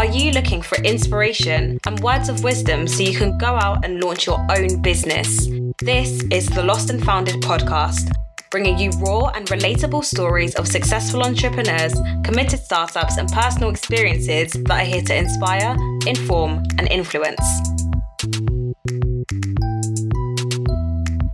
Are you looking for inspiration and words of wisdom so you can go out and launch your own business? This is the Lost and Founded podcast, bringing you raw and relatable stories of successful entrepreneurs, committed startups, and personal experiences that are here to inspire, inform, and influence.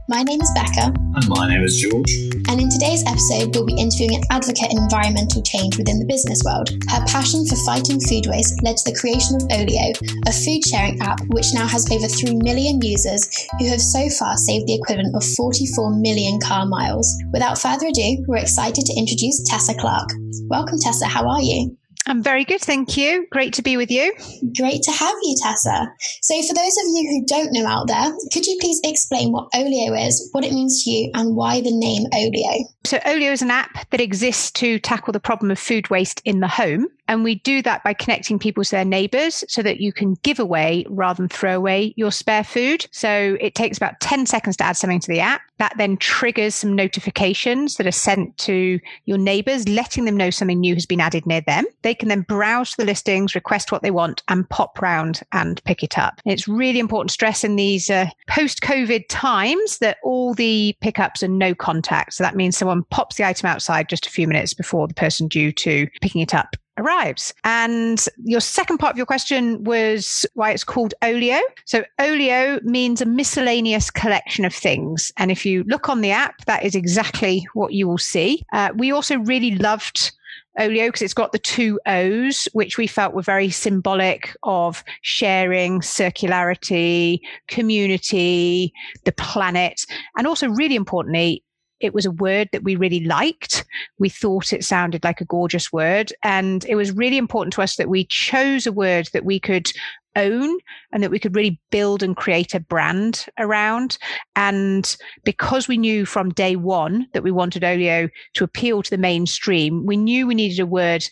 My name is Becca. And my name is George. And in today's episode, we'll be interviewing an advocate in environmental change within the business world. Her passion for fighting food waste led to the creation of Olio, a food sharing app which now has over 3 million users who have so far saved the equivalent of 44 million car miles. Without further ado, we're excited to introduce Tessa Clarke. Welcome, Tessa. How are you? I'm very good, thank you. Great to be with you. Great to have you, Tessa. So, for those of you who don't know out there, could you please explain what Olio is, what it means to you, and why the name Olio? So, Olio is an app that exists to tackle the problem of food waste in the home. And we do that by connecting people to their neighbors so that you can give away rather than throw away your spare food. So it takes about 10 seconds to add something to the app. That then triggers some notifications that are sent to your neighbors, letting them know something new has been added near them. They can then browse the listings, request what they want, and pop round and pick it up. It's really important to stress in these uh, post COVID times that all the pickups are no contact. So that means someone pops the item outside just a few minutes before the person due to picking it up arrives. And your second part of your question was why it's called Olio. So Olio means a miscellaneous collection of things. And if you look on the app, that is exactly what you will see. Uh, we also really loved Olio because it's got the two O's, which we felt were very symbolic of sharing, circularity, community, the planet, and also really importantly, it was a word that we really liked. We thought it sounded like a gorgeous word. And it was really important to us that we chose a word that we could own and that we could really build and create a brand around. And because we knew from day one that we wanted Olio to appeal to the mainstream, we knew we needed a word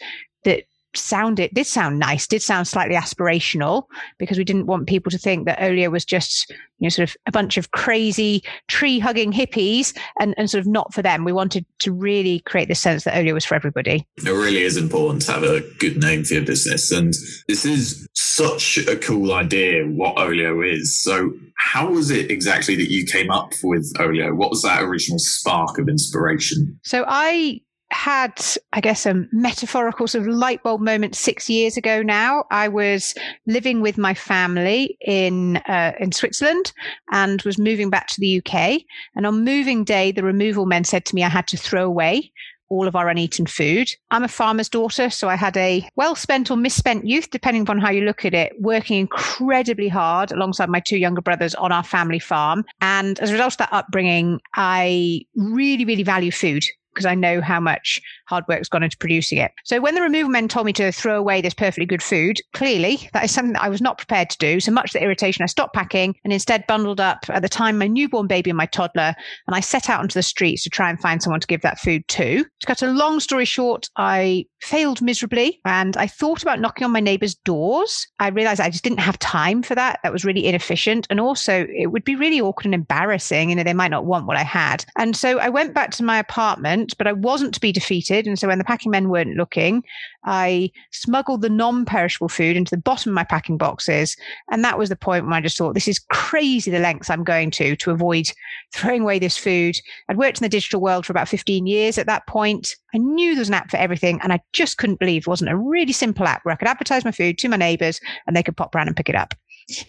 that sounded did sound nice, did sound slightly aspirational because we didn't want people to think that Olio was just you know sort of a bunch of crazy tree hugging hippies and, and sort of not for them. We wanted to really create the sense that Olio was for everybody. It really is important to have a good name for your business, and this is such a cool idea. What Olio is. So, how was it exactly that you came up with Olio? What was that original spark of inspiration? So I had, I guess, a metaphorical sort of light bulb moment six years ago now. I was living with my family in uh, in Switzerland and was moving back to the UK. And on moving day, the removal men said to me I had to throw away all of our uneaten food. I'm a farmer's daughter, so I had a well spent or misspent youth, depending upon how you look at it, working incredibly hard alongside my two younger brothers on our family farm. And as a result of that upbringing, I really, really value food because I know how much hard work's gone into producing it. So when the removal men told me to throw away this perfectly good food, clearly that is something that I was not prepared to do. So much the irritation, I stopped packing and instead bundled up at the time my newborn baby and my toddler, and I set out onto the streets to try and find someone to give that food to. To cut a long story short, I failed miserably and I thought about knocking on my neighbors' doors. I realized I just didn't have time for that. That was really inefficient. And also it would be really awkward and embarrassing. You know, they might not want what I had. And so I went back to my apartment, but I wasn't to be defeated. And so when the packing men weren't looking, I smuggled the non perishable food into the bottom of my packing boxes. And that was the point when I just thought, this is crazy the lengths I'm going to to avoid throwing away this food. I'd worked in the digital world for about 15 years at that point. I knew there was an app for everything. And I just couldn't believe it wasn't a really simple app where I could advertise my food to my neighbors and they could pop around and pick it up.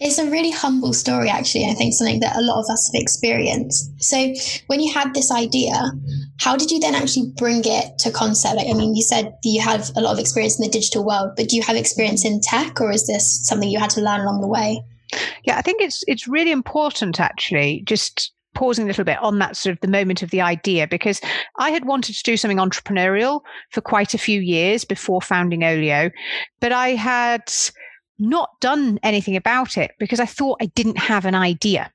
It's a really humble story, actually. I think something that a lot of us have experienced. So, when you had this idea, how did you then actually bring it to concept? Like, I mean, you said you have a lot of experience in the digital world, but do you have experience in tech, or is this something you had to learn along the way? Yeah, I think it's it's really important actually. Just pausing a little bit on that sort of the moment of the idea because I had wanted to do something entrepreneurial for quite a few years before founding Olio, but I had not done anything about it because I thought I didn't have an idea.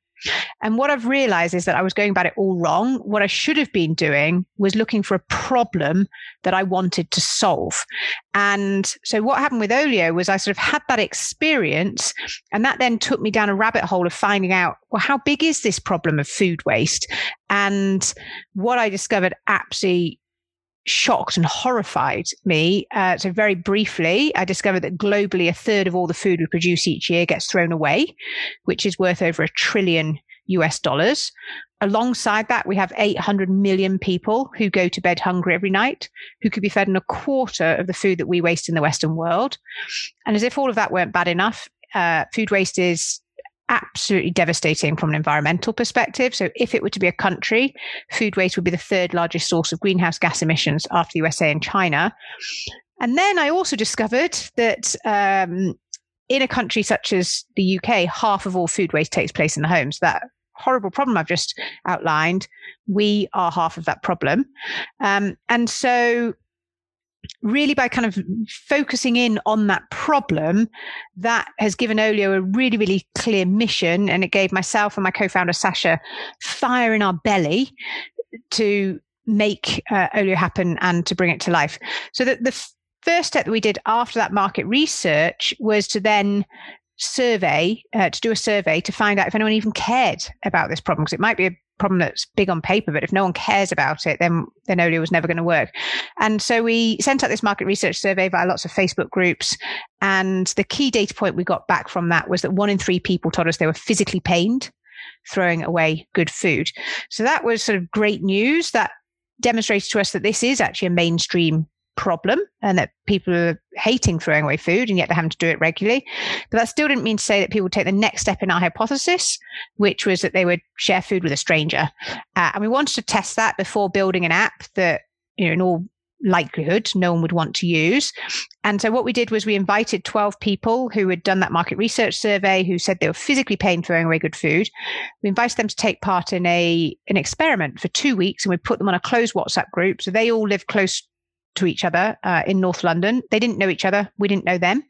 And what I've realized is that I was going about it all wrong. What I should have been doing was looking for a problem that I wanted to solve. And so what happened with Olio was I sort of had that experience and that then took me down a rabbit hole of finding out, well, how big is this problem of food waste? And what I discovered absolutely shocked and horrified me. Uh, so, very briefly, I discovered that globally, a third of all the food we produce each year gets thrown away, which is worth over a trillion US dollars. Alongside that, we have 800 million people who go to bed hungry every night, who could be fed on a quarter of the food that we waste in the Western world. And as if all of that weren't bad enough, uh, food waste is absolutely devastating from an environmental perspective. So, if it were to be a country, food waste would be the third largest source of greenhouse gas emissions after the USA and China. And then I also discovered that um, in a country such as the UK, half of all food waste takes place in the homes. That horrible problem I've just outlined, we are half of that problem. Um, and so really by kind of focusing in on that problem that has given olio a really really clear mission. And it gave myself and my co-founder Saasha fire in our belly to make uh, olio happen and to bring it to life. So that the first step that we did after that market research was to then survey uh, to do a survey to find out if anyone even cared about this problem because it might be a problem that's big on paper but if no one cares about it then then olio was never going to work. And so we sent out this market research survey via lots of facebook groups and the key data point we got back from that was that one in three people told us they were physically pained throwing away good food. So that was sort of great news that demonstrated to us that this is actually a mainstream problem and that people are hating throwing away food and yet they're having to do it regularly. But that still didn't mean to say that people take the next step in our hypothesis, which was that they would share food with a stranger. Uh, and we wanted to test that before building an app that, you know, in all likelihood no one would want to use. And so what we did was we invited 12 people who had done that market research survey who said they were physically pain throwing away good food. We invited them to take part in a an experiment for 2 weeks and we put them on a closed WhatsApp group so they all live close to each other uh, in North London. They didn't know each other. We didn't know them.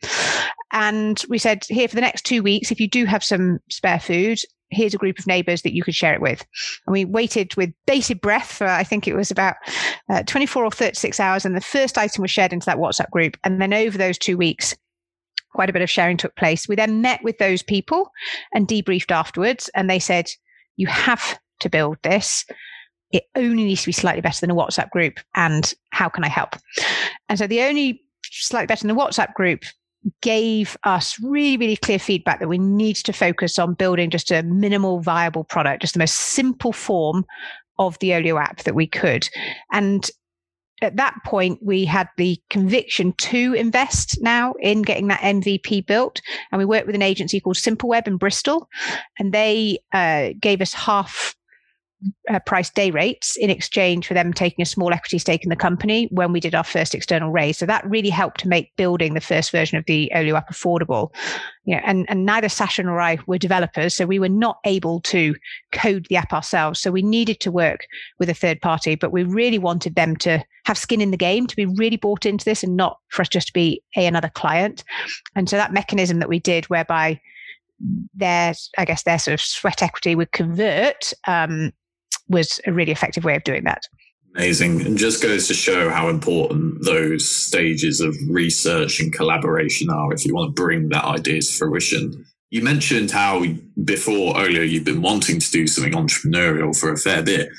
And we said, here for the next two weeks, if you do have some spare food, here's a group of neighbors that you could share it with. And we waited with bated breath for, I think it was about uh, 24 or 36 hours. And the first item was shared into that WhatsApp group. And then over those two weeks, quite a bit of sharing took place. We then met with those people and debriefed afterwards. And they said, you have to build this it only needs to be slightly better than a WhatsApp group. And how can I help? And so the only slightly better than the WhatsApp group gave us really, really clear feedback that we need to focus on building just a minimal viable product, just the most simple form of the Olio app that we could. And at that point, we had the conviction to invest now in getting that MVP built. And we worked with an agency called Simpleweb in Bristol, and they uh, gave us half uh, price day rates in exchange for them taking a small equity stake in the company when we did our first external raise. So that really helped to make building the first version of the Olio app affordable. You know, and, and neither Saasha nor I were developers, so we were not able to code the app ourselves. So we needed to work with a third party, but we really wanted them to have skin in the game, to be really bought into this and not for us just to be a another client. And so that mechanism that we did whereby their, I guess, their sort of sweat equity would convert um, was a really effective way of doing that. Amazing. And just goes to show how important those stages of research and collaboration are if you want to bring that idea to fruition. You mentioned how before Olio you've been wanting to do something entrepreneurial for a fair bit.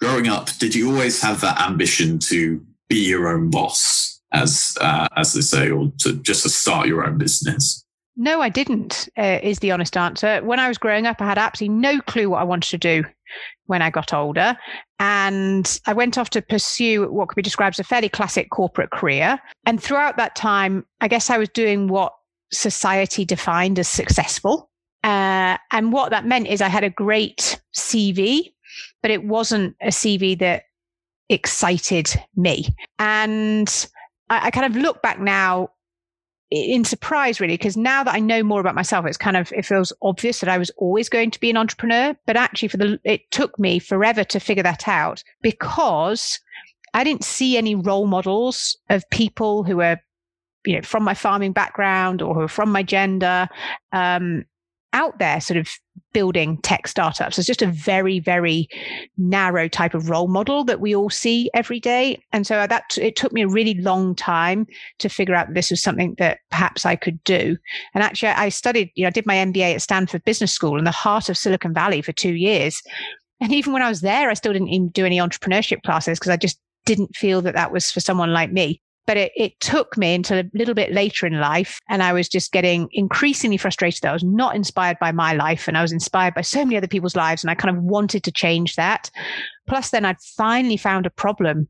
Growing up, did you always have that ambition to be your own boss, as uh, as they say, or to just to start your own business? No, I didn't, uh, is the honest answer. When I was growing up, I had absolutely no clue what I wanted to do when I got older. And I went off to pursue what could be described as a fairly classic corporate career. And throughout that time, I guess I was doing what society defined as successful. Uh, and what that meant is I had a great CV, but it wasn't a CV that excited me. And I, I kind of look back now in surprise really because now that i know more about myself it's kind of it feels obvious that i was always going to be an entrepreneur but actually for the it took me forever to figure that out because i didn't see any role models of people who were you know from my farming background or who are from my gender. Um, out there sort of building tech startups. It's just a very, very narrow type of role model that we all see every day. And so that it took me a really long time to figure out this was something that perhaps I could do. And actually, I studied, you know, I did my MBA at Stanford Business School in the heart of Silicon Valley for two years. And even when I was there, I still didn't even do any entrepreneurship classes because I just didn't feel that that was for someone like me. But it, it took me until a little bit later in life. And I was just getting increasingly frustrated that I was not inspired by my life and I was inspired by so many other people's lives. And I kind of wanted to change that. Plus, then I'd finally found a problem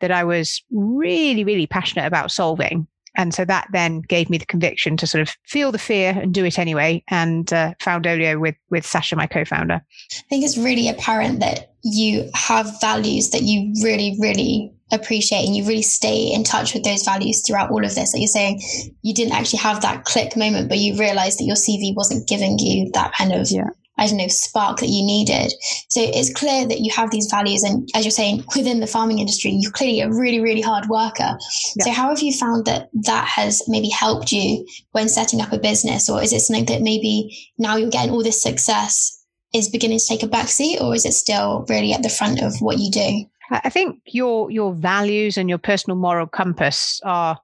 that I was really, really passionate about solving. And so that then gave me the conviction to sort of feel the fear and do it anyway. And uh, found Olio with with Saasha, my co-founder. I think it's really apparent that you have values that you really, really appreciate and you really stay in touch with those values throughout all of this. That you're saying you didn't actually have that click moment, but you realized that your CV wasn't giving you that kind of yeah. I don't know, spark that you needed. So it's clear that you have these values. And as you're saying, within the farming industry, you're clearly a really, really hard worker. Yeah. So how have you found that that has maybe helped you when setting up a business? Or is it something that maybe now you're getting all this success is beginning to take a backseat or is it still really at the front of what you do? I think your your values and your personal moral compass are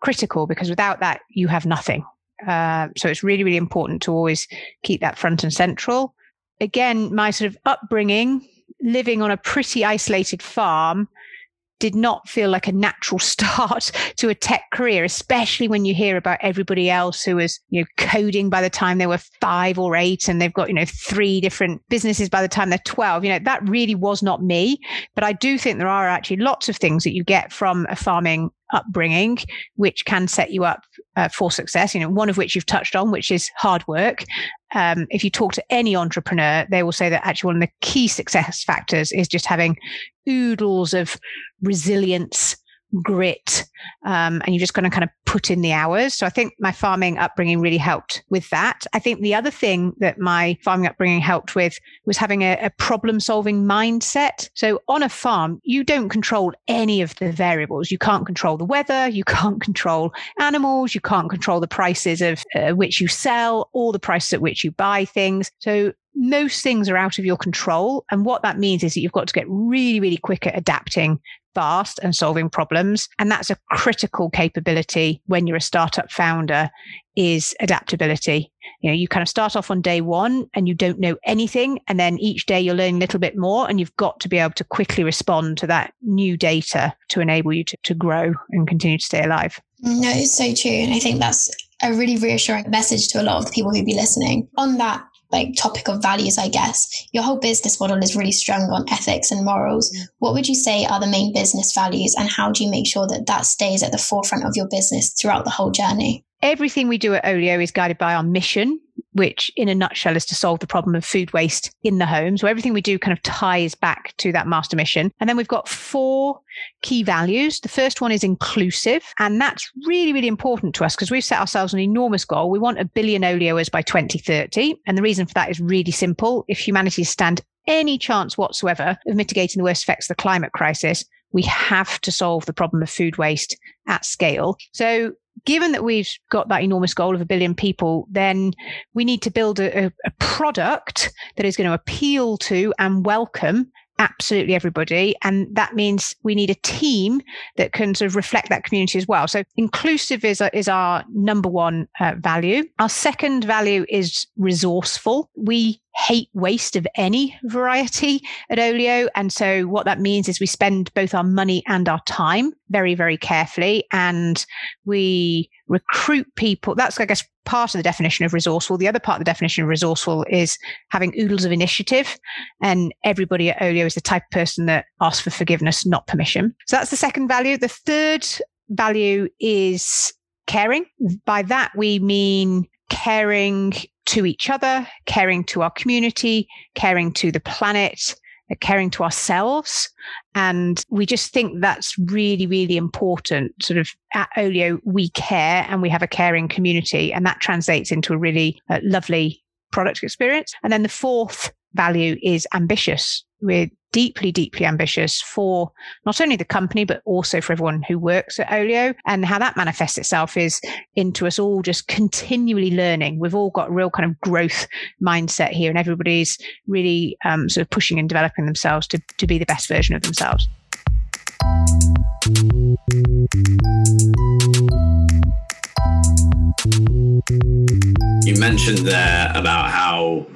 critical because without that you have nothing. Uh, so it's really, really important to always keep that front and central. Again, my sort of upbringing, living on a pretty isolated farm, did not feel like a natural start to a tech career, especially when you hear about everybody else who was, you know, coding by the time they were five or eight and they've got, you know, three different businesses by the time they're 12. You know, that really was not me. But I do think there are actually lots of things that you get from a farming upbringing, which can set you up uh, for success. You know, one of which you've touched on, which is hard work. Um, if you talk to any entrepreneur, they will say that actually one of the key success factors is just having oodles of resilience grit um, and you're just going to kind of put in the hours. So i think my farming upbringing really helped with that. I think the other thing that my farming upbringing helped with was having a, a problem solving mindset. So on a farm you don't control any of the variables. You can't control the weather. You can't control animals. You can't control the prices of uh, which you sell or the prices at which you buy things. So most things are out of your control. And what that means is that you've got to get really, really quick at adapting fast and solving problems. And that's a critical capability when you're a startup founder is adaptability. You know, you kind of start off on day one and you don't know anything. And then each day you're learning a little bit more and you've got to be able to quickly respond to that new data to enable you to, to grow and continue to stay alive. No, it's so true. And I think that's a really reassuring message to a lot of people who'd be listening. On that like topic of values, I guess. Your whole business model is really strung on ethics and morals. Mm. What would you say are the main business values and how do you make sure that that stays at the forefront of your business throughout the whole journey? Everything we do at Olio is guided by our mission, which in a nutshell is to solve the problem of food waste in the home. So everything we do kind of ties back to that master mission. And then we've got four key values. The first one is inclusive. And that's really, really important to us because we've set ourselves an enormous goal. We want a billion Olioers by 2030. And the reason for that is really simple. If humanity stand any chance whatsoever of mitigating the worst effects of the climate crisis, we have to solve the problem of food waste at scale. So given that we've got that enormous goal of a billion people, then we need to build a, a, product that is going to appeal to and welcome absolutely everybody. And that means we need a team that can sort of reflect that community as well. So inclusive is, is our number one uh, value. Our second value is resourceful. We hate waste of any variety at Olio. And so what that means is we spend both our money and our time very, very carefully. And we recruit people. That's, I guess, part of the definition of resourceful. The other part of the definition of resourceful is having oodles of initiative. And everybody at Olio is the type of person that asks for forgiveness, not permission. So that's the second value. The third value is caring. By that, we mean caring to each other, caring to our community, caring to the planet, caring to ourselves. And we just think that's really, really important. Sort of at Olio, we care and we have a caring community, and that translates into a really uh, lovely product experience. And then the fourth value is ambitious. We're deeply, deeply ambitious for not only the company, but also for everyone who works at Olio. And how that manifests itself is into us all just continually learning. We've all got a real kind of growth mindset here, and everybody's really um, sort of pushing and developing themselves to, to be the best version of themselves. You mentioned there about how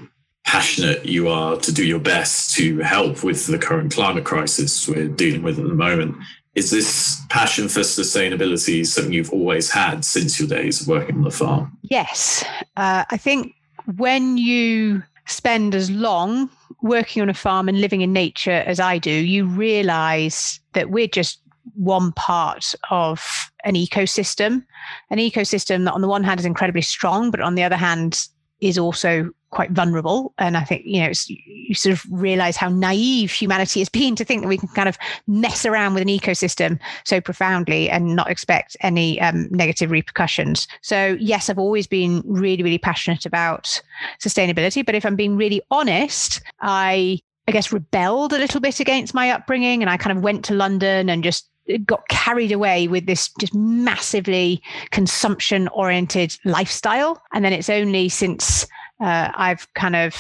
passionate you are to do your best to help with the current climate crisis we're dealing with at the moment. Is this passion for sustainability something you've always had since your days working on the farm? Yes. Uh, I think when you spend as long working on a farm and living in nature as I do, you realize that we're just one part of an ecosystem, an ecosystem that on the one hand is incredibly strong, but on the other hand is also quite vulnerable. And I think, you know, you sort of realize how naive humanity has been to think that we can kind of mess around with an ecosystem so profoundly and not expect any um, negative repercussions. So, yes, I've always been really, really passionate about sustainability. But if I'm being really honest, I I guess rebelled a little bit against my upbringing and I kind of went to London and just got carried away with this just massively consumption oriented lifestyle and then it's only since uh, I've kind of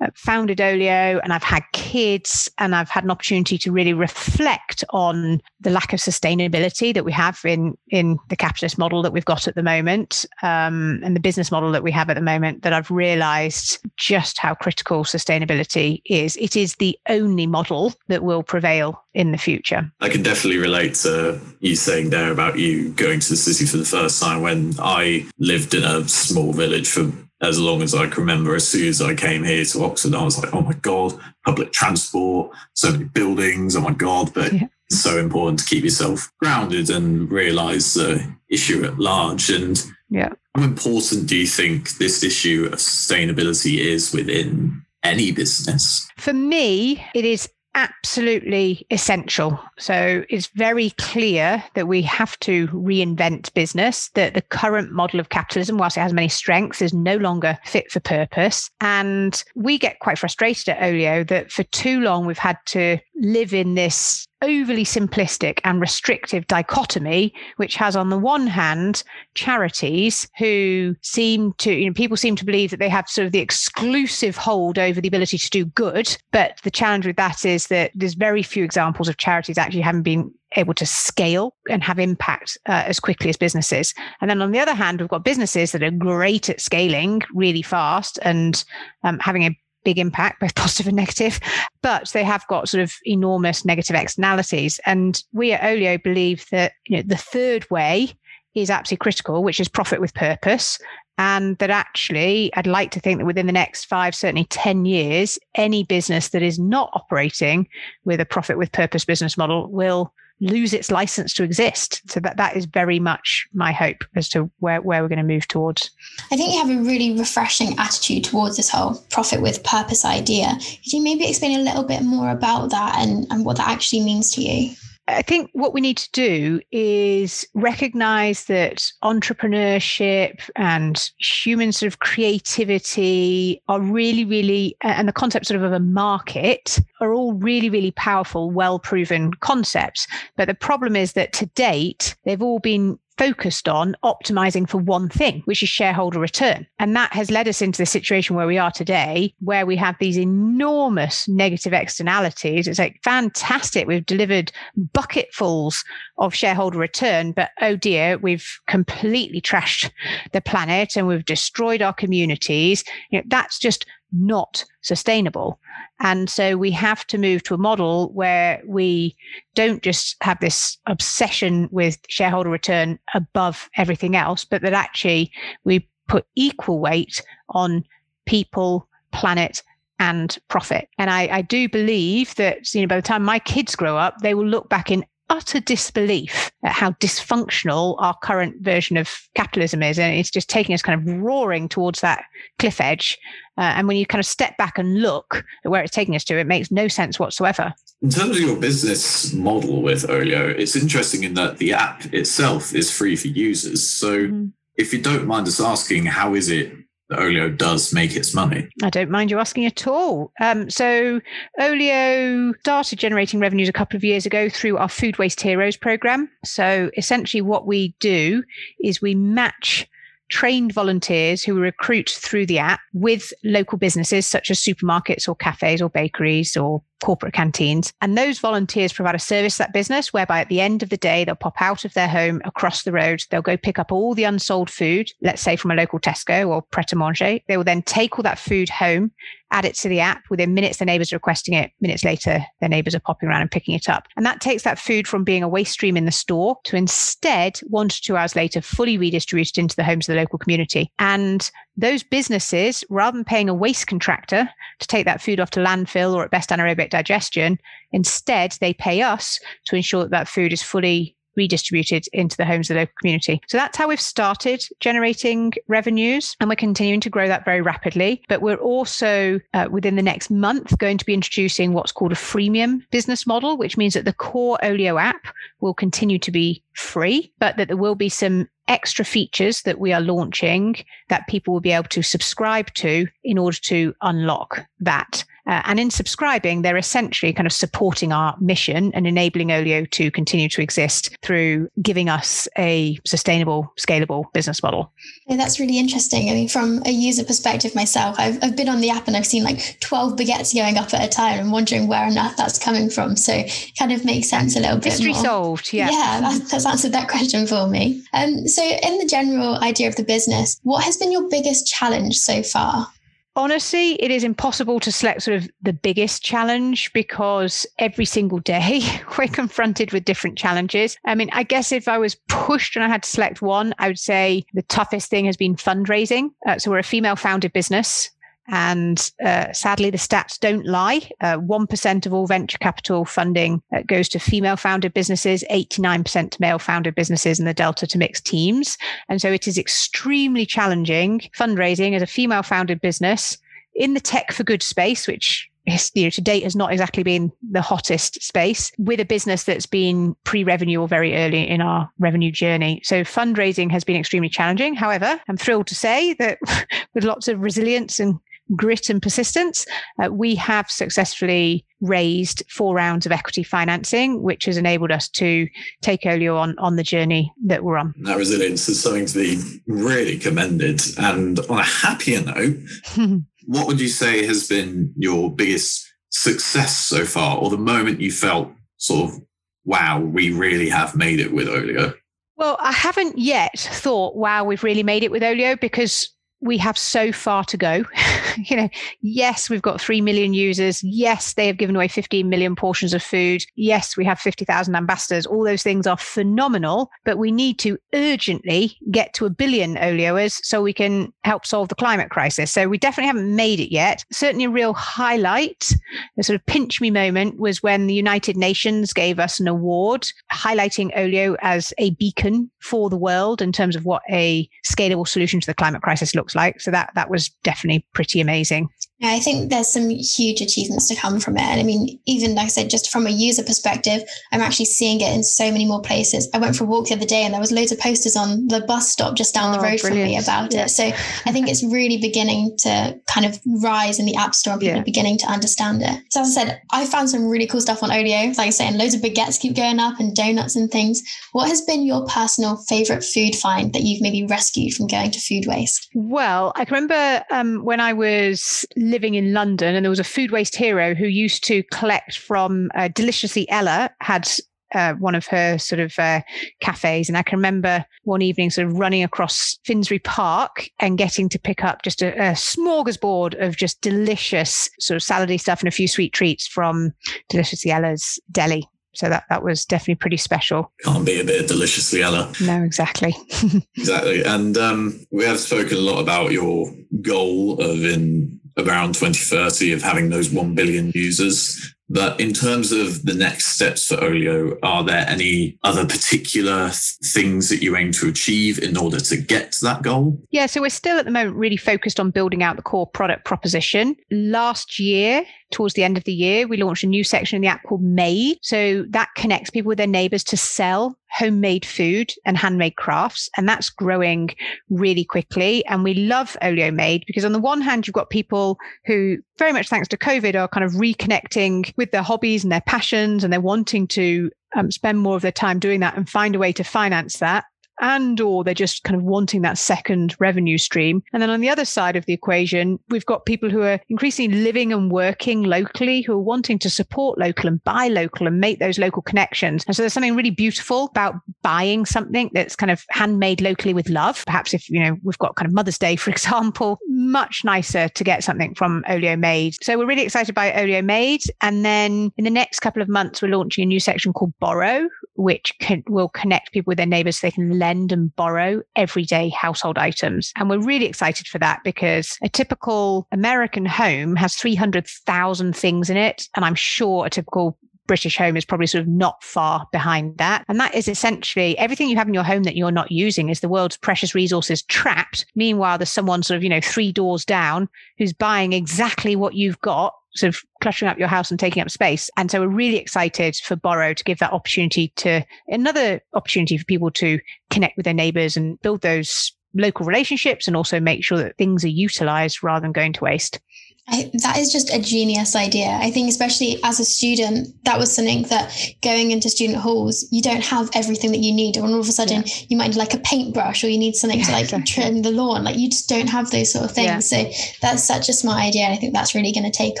uh, founded Olio and I've had kids and I've had an opportunity to really reflect on the lack of sustainability that we have in in the capitalist model that we've got at the moment um, and the business model that we have at the moment that I've realized just how critical sustainability is. It is the only model that will prevail in the future. I can definitely relate to you saying there about you going to the city for the first time when I lived in a small village for as long as I can remember, as soon as I came here to Oxford, I was like, oh my God, public transport, so many buildings, oh my God. But yeah. it's so important to keep yourself grounded and realize the issue at large. And yeah. how important do you think this issue of sustainability is within any business? For me, it is absolutely essential. So it's very clear that we have to reinvent business, that the current model of capitalism, whilst it has many strengths, is no longer fit for purpose. And we get quite frustrated at Olio that for too long we've had to live in this overly simplistic and restrictive dichotomy, which has, on the one hand, charities who seem to, you know, people seem to believe that they have sort of the exclusive hold over the ability to do good. But the challenge with that is that there's very few examples of charities actually having been able to scale and have impact uh, as quickly as businesses. And then on the other hand, we've got businesses that are great at scaling really fast and um, having a big impact, both positive and negative, but they have got sort of enormous negative externalities. And we at Olio believe that you know the third way is absolutely critical, which is profit with purpose. And that actually, I'd like to think that within the next five, certainly 10 years, any business that is not operating with a profit with purpose business model will lose its license to exist. So that that is very much my hope as to where, where we're going to move towards. I think you have a really refreshing attitude towards this whole profit with purpose idea. Could you maybe explain a little bit more about that and, and what that actually means to you? I think what we need to do is recognize that entrepreneurship and human sort of creativity are really, really, and the concept sort of of a market are all really, really powerful, well proven concepts. But the problem is that to date, they've all been focused on optimizing for one thing, which is shareholder return. And that has led us into the situation where we are today, where we have these enormous negative externalities. It's like fantastic. We've delivered bucketfuls of shareholder return, but oh dear, we've completely trashed the planet and we've destroyed our communities. You know, that's just not sustainable. And so we have to move to a model where we don't just have this obsession with shareholder return above everything else, but that actually we put equal weight on people, planet, and profit. And I, I do believe that, you know, by the time my kids grow up, they will look back in utter disbelief at how dysfunctional our current version of capitalism is. And it's just taking us kind of roaring towards that cliff edge. Uh, and when you kind of step back and look at where it's taking us to, it makes no sense whatsoever. In terms of your business model with Olio, it's interesting in that the app itself is free for users. So mm-hmm. if you don't mind us asking, how is it Olio does make its money? I don't mind you asking at all. Um, so, Olio started generating revenues a couple of years ago through our Food Waste Heroes program. So, essentially, what we do is we match trained volunteers who recruit through the app with local businesses such as supermarkets or cafes or bakeries or corporate canteens. And those volunteers provide a service to that business whereby at the end of the day, they'll pop out of their home across the road. They'll go pick up all the unsold food, let's say from a local Tesco or Pret a Manger. They will then take all that food home add it to the app. Within minutes, the neighbors are requesting it. Minutes later, their neighbors are popping around and picking it up. And that takes that food from being a waste stream in the store to instead, one to two hours later, fully redistributed into the homes of the local community. And those businesses, rather than paying a waste contractor to take that food off to landfill or at best anaerobic digestion, instead they pay us to ensure that that food is fully redistributed into the homes of the local community. So that's how we've started generating revenues and we're continuing to grow that very rapidly. But we're also uh, within the next month going to be introducing what's called a freemium business model, which means that the core Olio app will continue to be free, but that there will be some extra features that we are launching that people will be able to subscribe to in order to unlock that uh, and in subscribing, they're essentially kind of supporting our mission and enabling Olio to continue to exist through giving us a sustainable, scalable business model. Yeah, that's really interesting. I mean, from a user perspective myself, I've, I've been on the app and I've seen like 12 baguettes going up at a time and wondering where on earth that's coming from. So it kind of makes sense a little bit Mystery more. solved. Yeah. Yeah, that's, that's answered that question for me. Um, so in the general idea of the business, what has been your biggest challenge so far? Honestly, it is impossible to select sort of the biggest challenge because every single day we're confronted with different challenges. I mean, I guess if I was pushed and I had to select one, I would say the toughest thing has been fundraising. Uh, so we're a female founded business. And uh, sadly, the stats don't lie. Uh, 1% of all venture capital funding uh, goes to female founded businesses, 89% to male founded businesses, and the delta to mixed teams. And so it is extremely challenging fundraising as a female founded business in the tech for good space, which you know, to date has not exactly been the hottest space with a business that's been pre-revenue or very early in our revenue journey. So fundraising has been extremely challenging. However, I'm thrilled to say that with lots of resilience and grit and persistence, uh, we have successfully raised four rounds of equity financing, which has enabled us to take Olio on, on the journey that we're on. That resilience is something to be really commended. And on a happier note, what would you say has been your biggest success so far, or the moment you felt sort of, wow, we really have made it with Olio? Well, I haven't yet thought, wow, we've really made it with Olio because we have so far to go. you know, yes, we've got 3 million users. Yes, they have given away 15 million portions of food. Yes, we have 50,000 ambassadors. All those things are phenomenal, but we need to urgently get to a billion Olioers so we can help solve the climate crisis. So we definitely haven't made it yet. Certainly a real highlight, a sort of pinch me moment was when the United Nations gave us an award highlighting Olio as a beacon for the world in terms of what a scalable solution to the climate crisis looks like. So that that was definitely pretty amazing. Yeah, I think there's some huge achievements to come from it. And I mean, even like I said, just from a user perspective, I'm actually seeing it in so many more places. I went for a walk the other day and there was loads of posters on the bus stop just down oh, the road brilliant. from me about yeah. it. So I think it's really beginning to kind of rise in the app store and people yeah. are beginning to understand it. So as I said, I found some really cool stuff on Olio. Like I say, and loads of baguettes keep going up and donuts and things. What has been your personal favorite food find that you've maybe rescued from going to food waste? Well, I can remember um, when I was living in London, and there was a food waste hero who used to collect from uh, Deliciously Ella had uh, one of her sort of uh, cafes. And I can remember one evening sort of running across Finsbury Park and getting to pick up just a, a smorgasbord of just delicious sort of salady stuff and a few sweet treats from Deliciously Ella's deli. So that, that was definitely pretty special. Can't be a bit of deliciously Ella. No, exactly. exactly. And um, we have spoken a lot about your goal of in around 2030 of having those 1 billion users. But in terms of the next steps for Olio, are there any other particular things that you aim to achieve in order to get to that goal? Yeah, so we're still at the moment really focused on building out the core product proposition. Last year, towards the end of the year, we launched a new section in the app called Made. So that connects people with their neighbors to sell homemade food and handmade crafts. And that's growing really quickly. And we love Olio Made because on the one hand, you've got people who very much thanks to COVID are kind of reconnecting with their hobbies and their passions and they're wanting to um, spend more of their time doing that and find a way to finance that. And or they're just kind of wanting that second revenue stream. And then on the other side of the equation, we've got people who are increasingly living and working locally, who are wanting to support local and buy local and make those local connections. And so there's something really beautiful about buying something that's kind of handmade locally with love. Perhaps if, you know, we've got kind of Mother's Day, for example, much nicer to get something from Olio Made. So we're really excited by Olio Made. And then in the next couple of months, we're launching a new section called Borrow, which can, will connect people with their neighbors so they can lend and borrow everyday household items. And we're really excited for that because a typical American home has 300,000 things in it. And I'm sure a typical British home is probably sort of not far behind that. And that is essentially everything you have in your home that you're not using is the world's precious resources trapped. Meanwhile, there's someone sort of, you know, three doors down who's buying exactly what you've got sort of cluttering up your house and taking up space. And so we're really excited for Borrow to give that opportunity to another opportunity for people to connect with their neighbors and build those local relationships and also make sure that things are utilized rather than going to waste. I, that is just a genius idea. I think, especially as a student, that was something that going into student halls, you don't have everything that you need. And all of a sudden, yeah. you might need like a paintbrush or you need something yeah, to like exactly. trim the lawn. Like you just don't have those sort of things. Yeah. So that's such a smart idea. And I think that's really going to take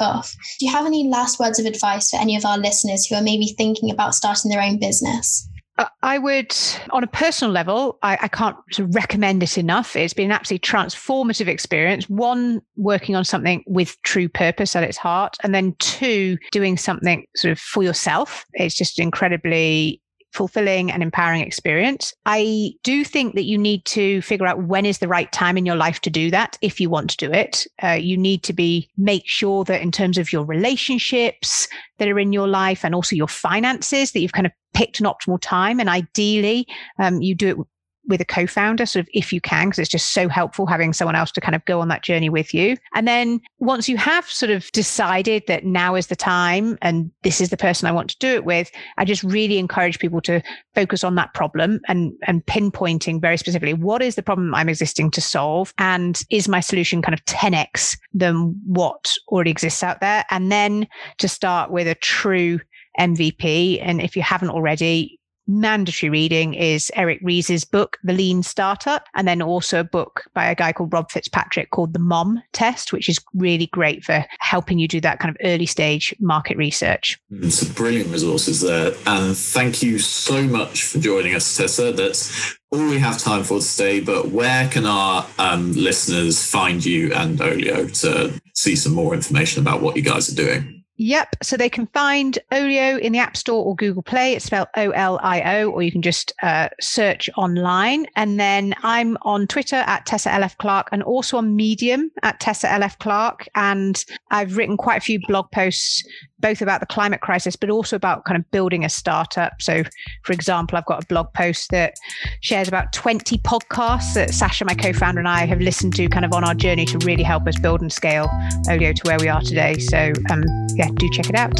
off. Do you have any last words of advice for any of our listeners who are maybe thinking about starting their own business? Uh, I would, on a personal level, I, I can't recommend it enough. It's been an absolutely transformative experience. One, working on something with true purpose at its heart. And then two, doing something sort of for yourself. It's just incredibly fulfilling and empowering experience. I do think that you need to figure out when is the right time in your life to do that if you want to do it. Uh, you need to be make sure that in terms of your relationships that are in your life and also your finances that you've kind of picked an optimal time and ideally um, you do it with a co-founder sort of if you can because it's just so helpful having someone else to kind of go on that journey with you. And then once you have sort of decided that now is the time and this is the person I want to do it with I just really encourage people to focus on that problem and and pinpointing very specifically what is the problem I'm existing to solve and is my solution kind of 10x than what already exists out there? And then to start with a true MVP and if you haven't already mandatory reading is Eric Ries's book, The Lean Startup, and then also a book by a guy called Rob Fitzpatrick called The Mom Test, which is really great for helping you do that kind of early stage market research. Some brilliant resources there. And thank you so much for joining us, Tessa. That's all we have time for today, but where can our um, listeners find you and Olio to see some more information about what you guys are doing? Yep. So they can find Olio in the App Store or Google Play. It's spelled O L I O, or you can just uh, search online. And then I'm on Twitter at Tessa LF Clarke and also on Medium at Tessa LF Clarke. And I've written quite a few blog posts both about the climate crisis, but also about kind of building a startup. So, for example, I've got a blog post that shares about 20 podcasts that Saasha, my co founder, and I have listened to kind of on our journey to really help us build and scale Olio to where we are today. So, um, yeah, do check it out.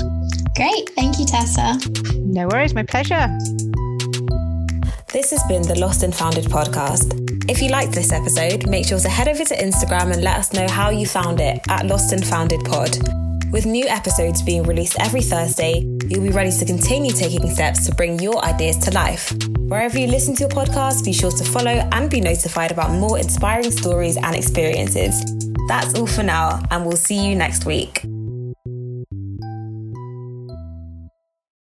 Great. Thank you, Tessa. No worries. My pleasure. This has been the Lost and Founded podcast. If you liked this episode, make sure to head over to Instagram and let us know how you found it at Lost and Founded Pod. With new episodes being released every Thursday, you'll be ready to continue taking steps to bring your ideas to life. Wherever you listen to your podcast, be sure to follow and be notified about more inspiring stories and experiences. That's all for now, and we'll see you next week.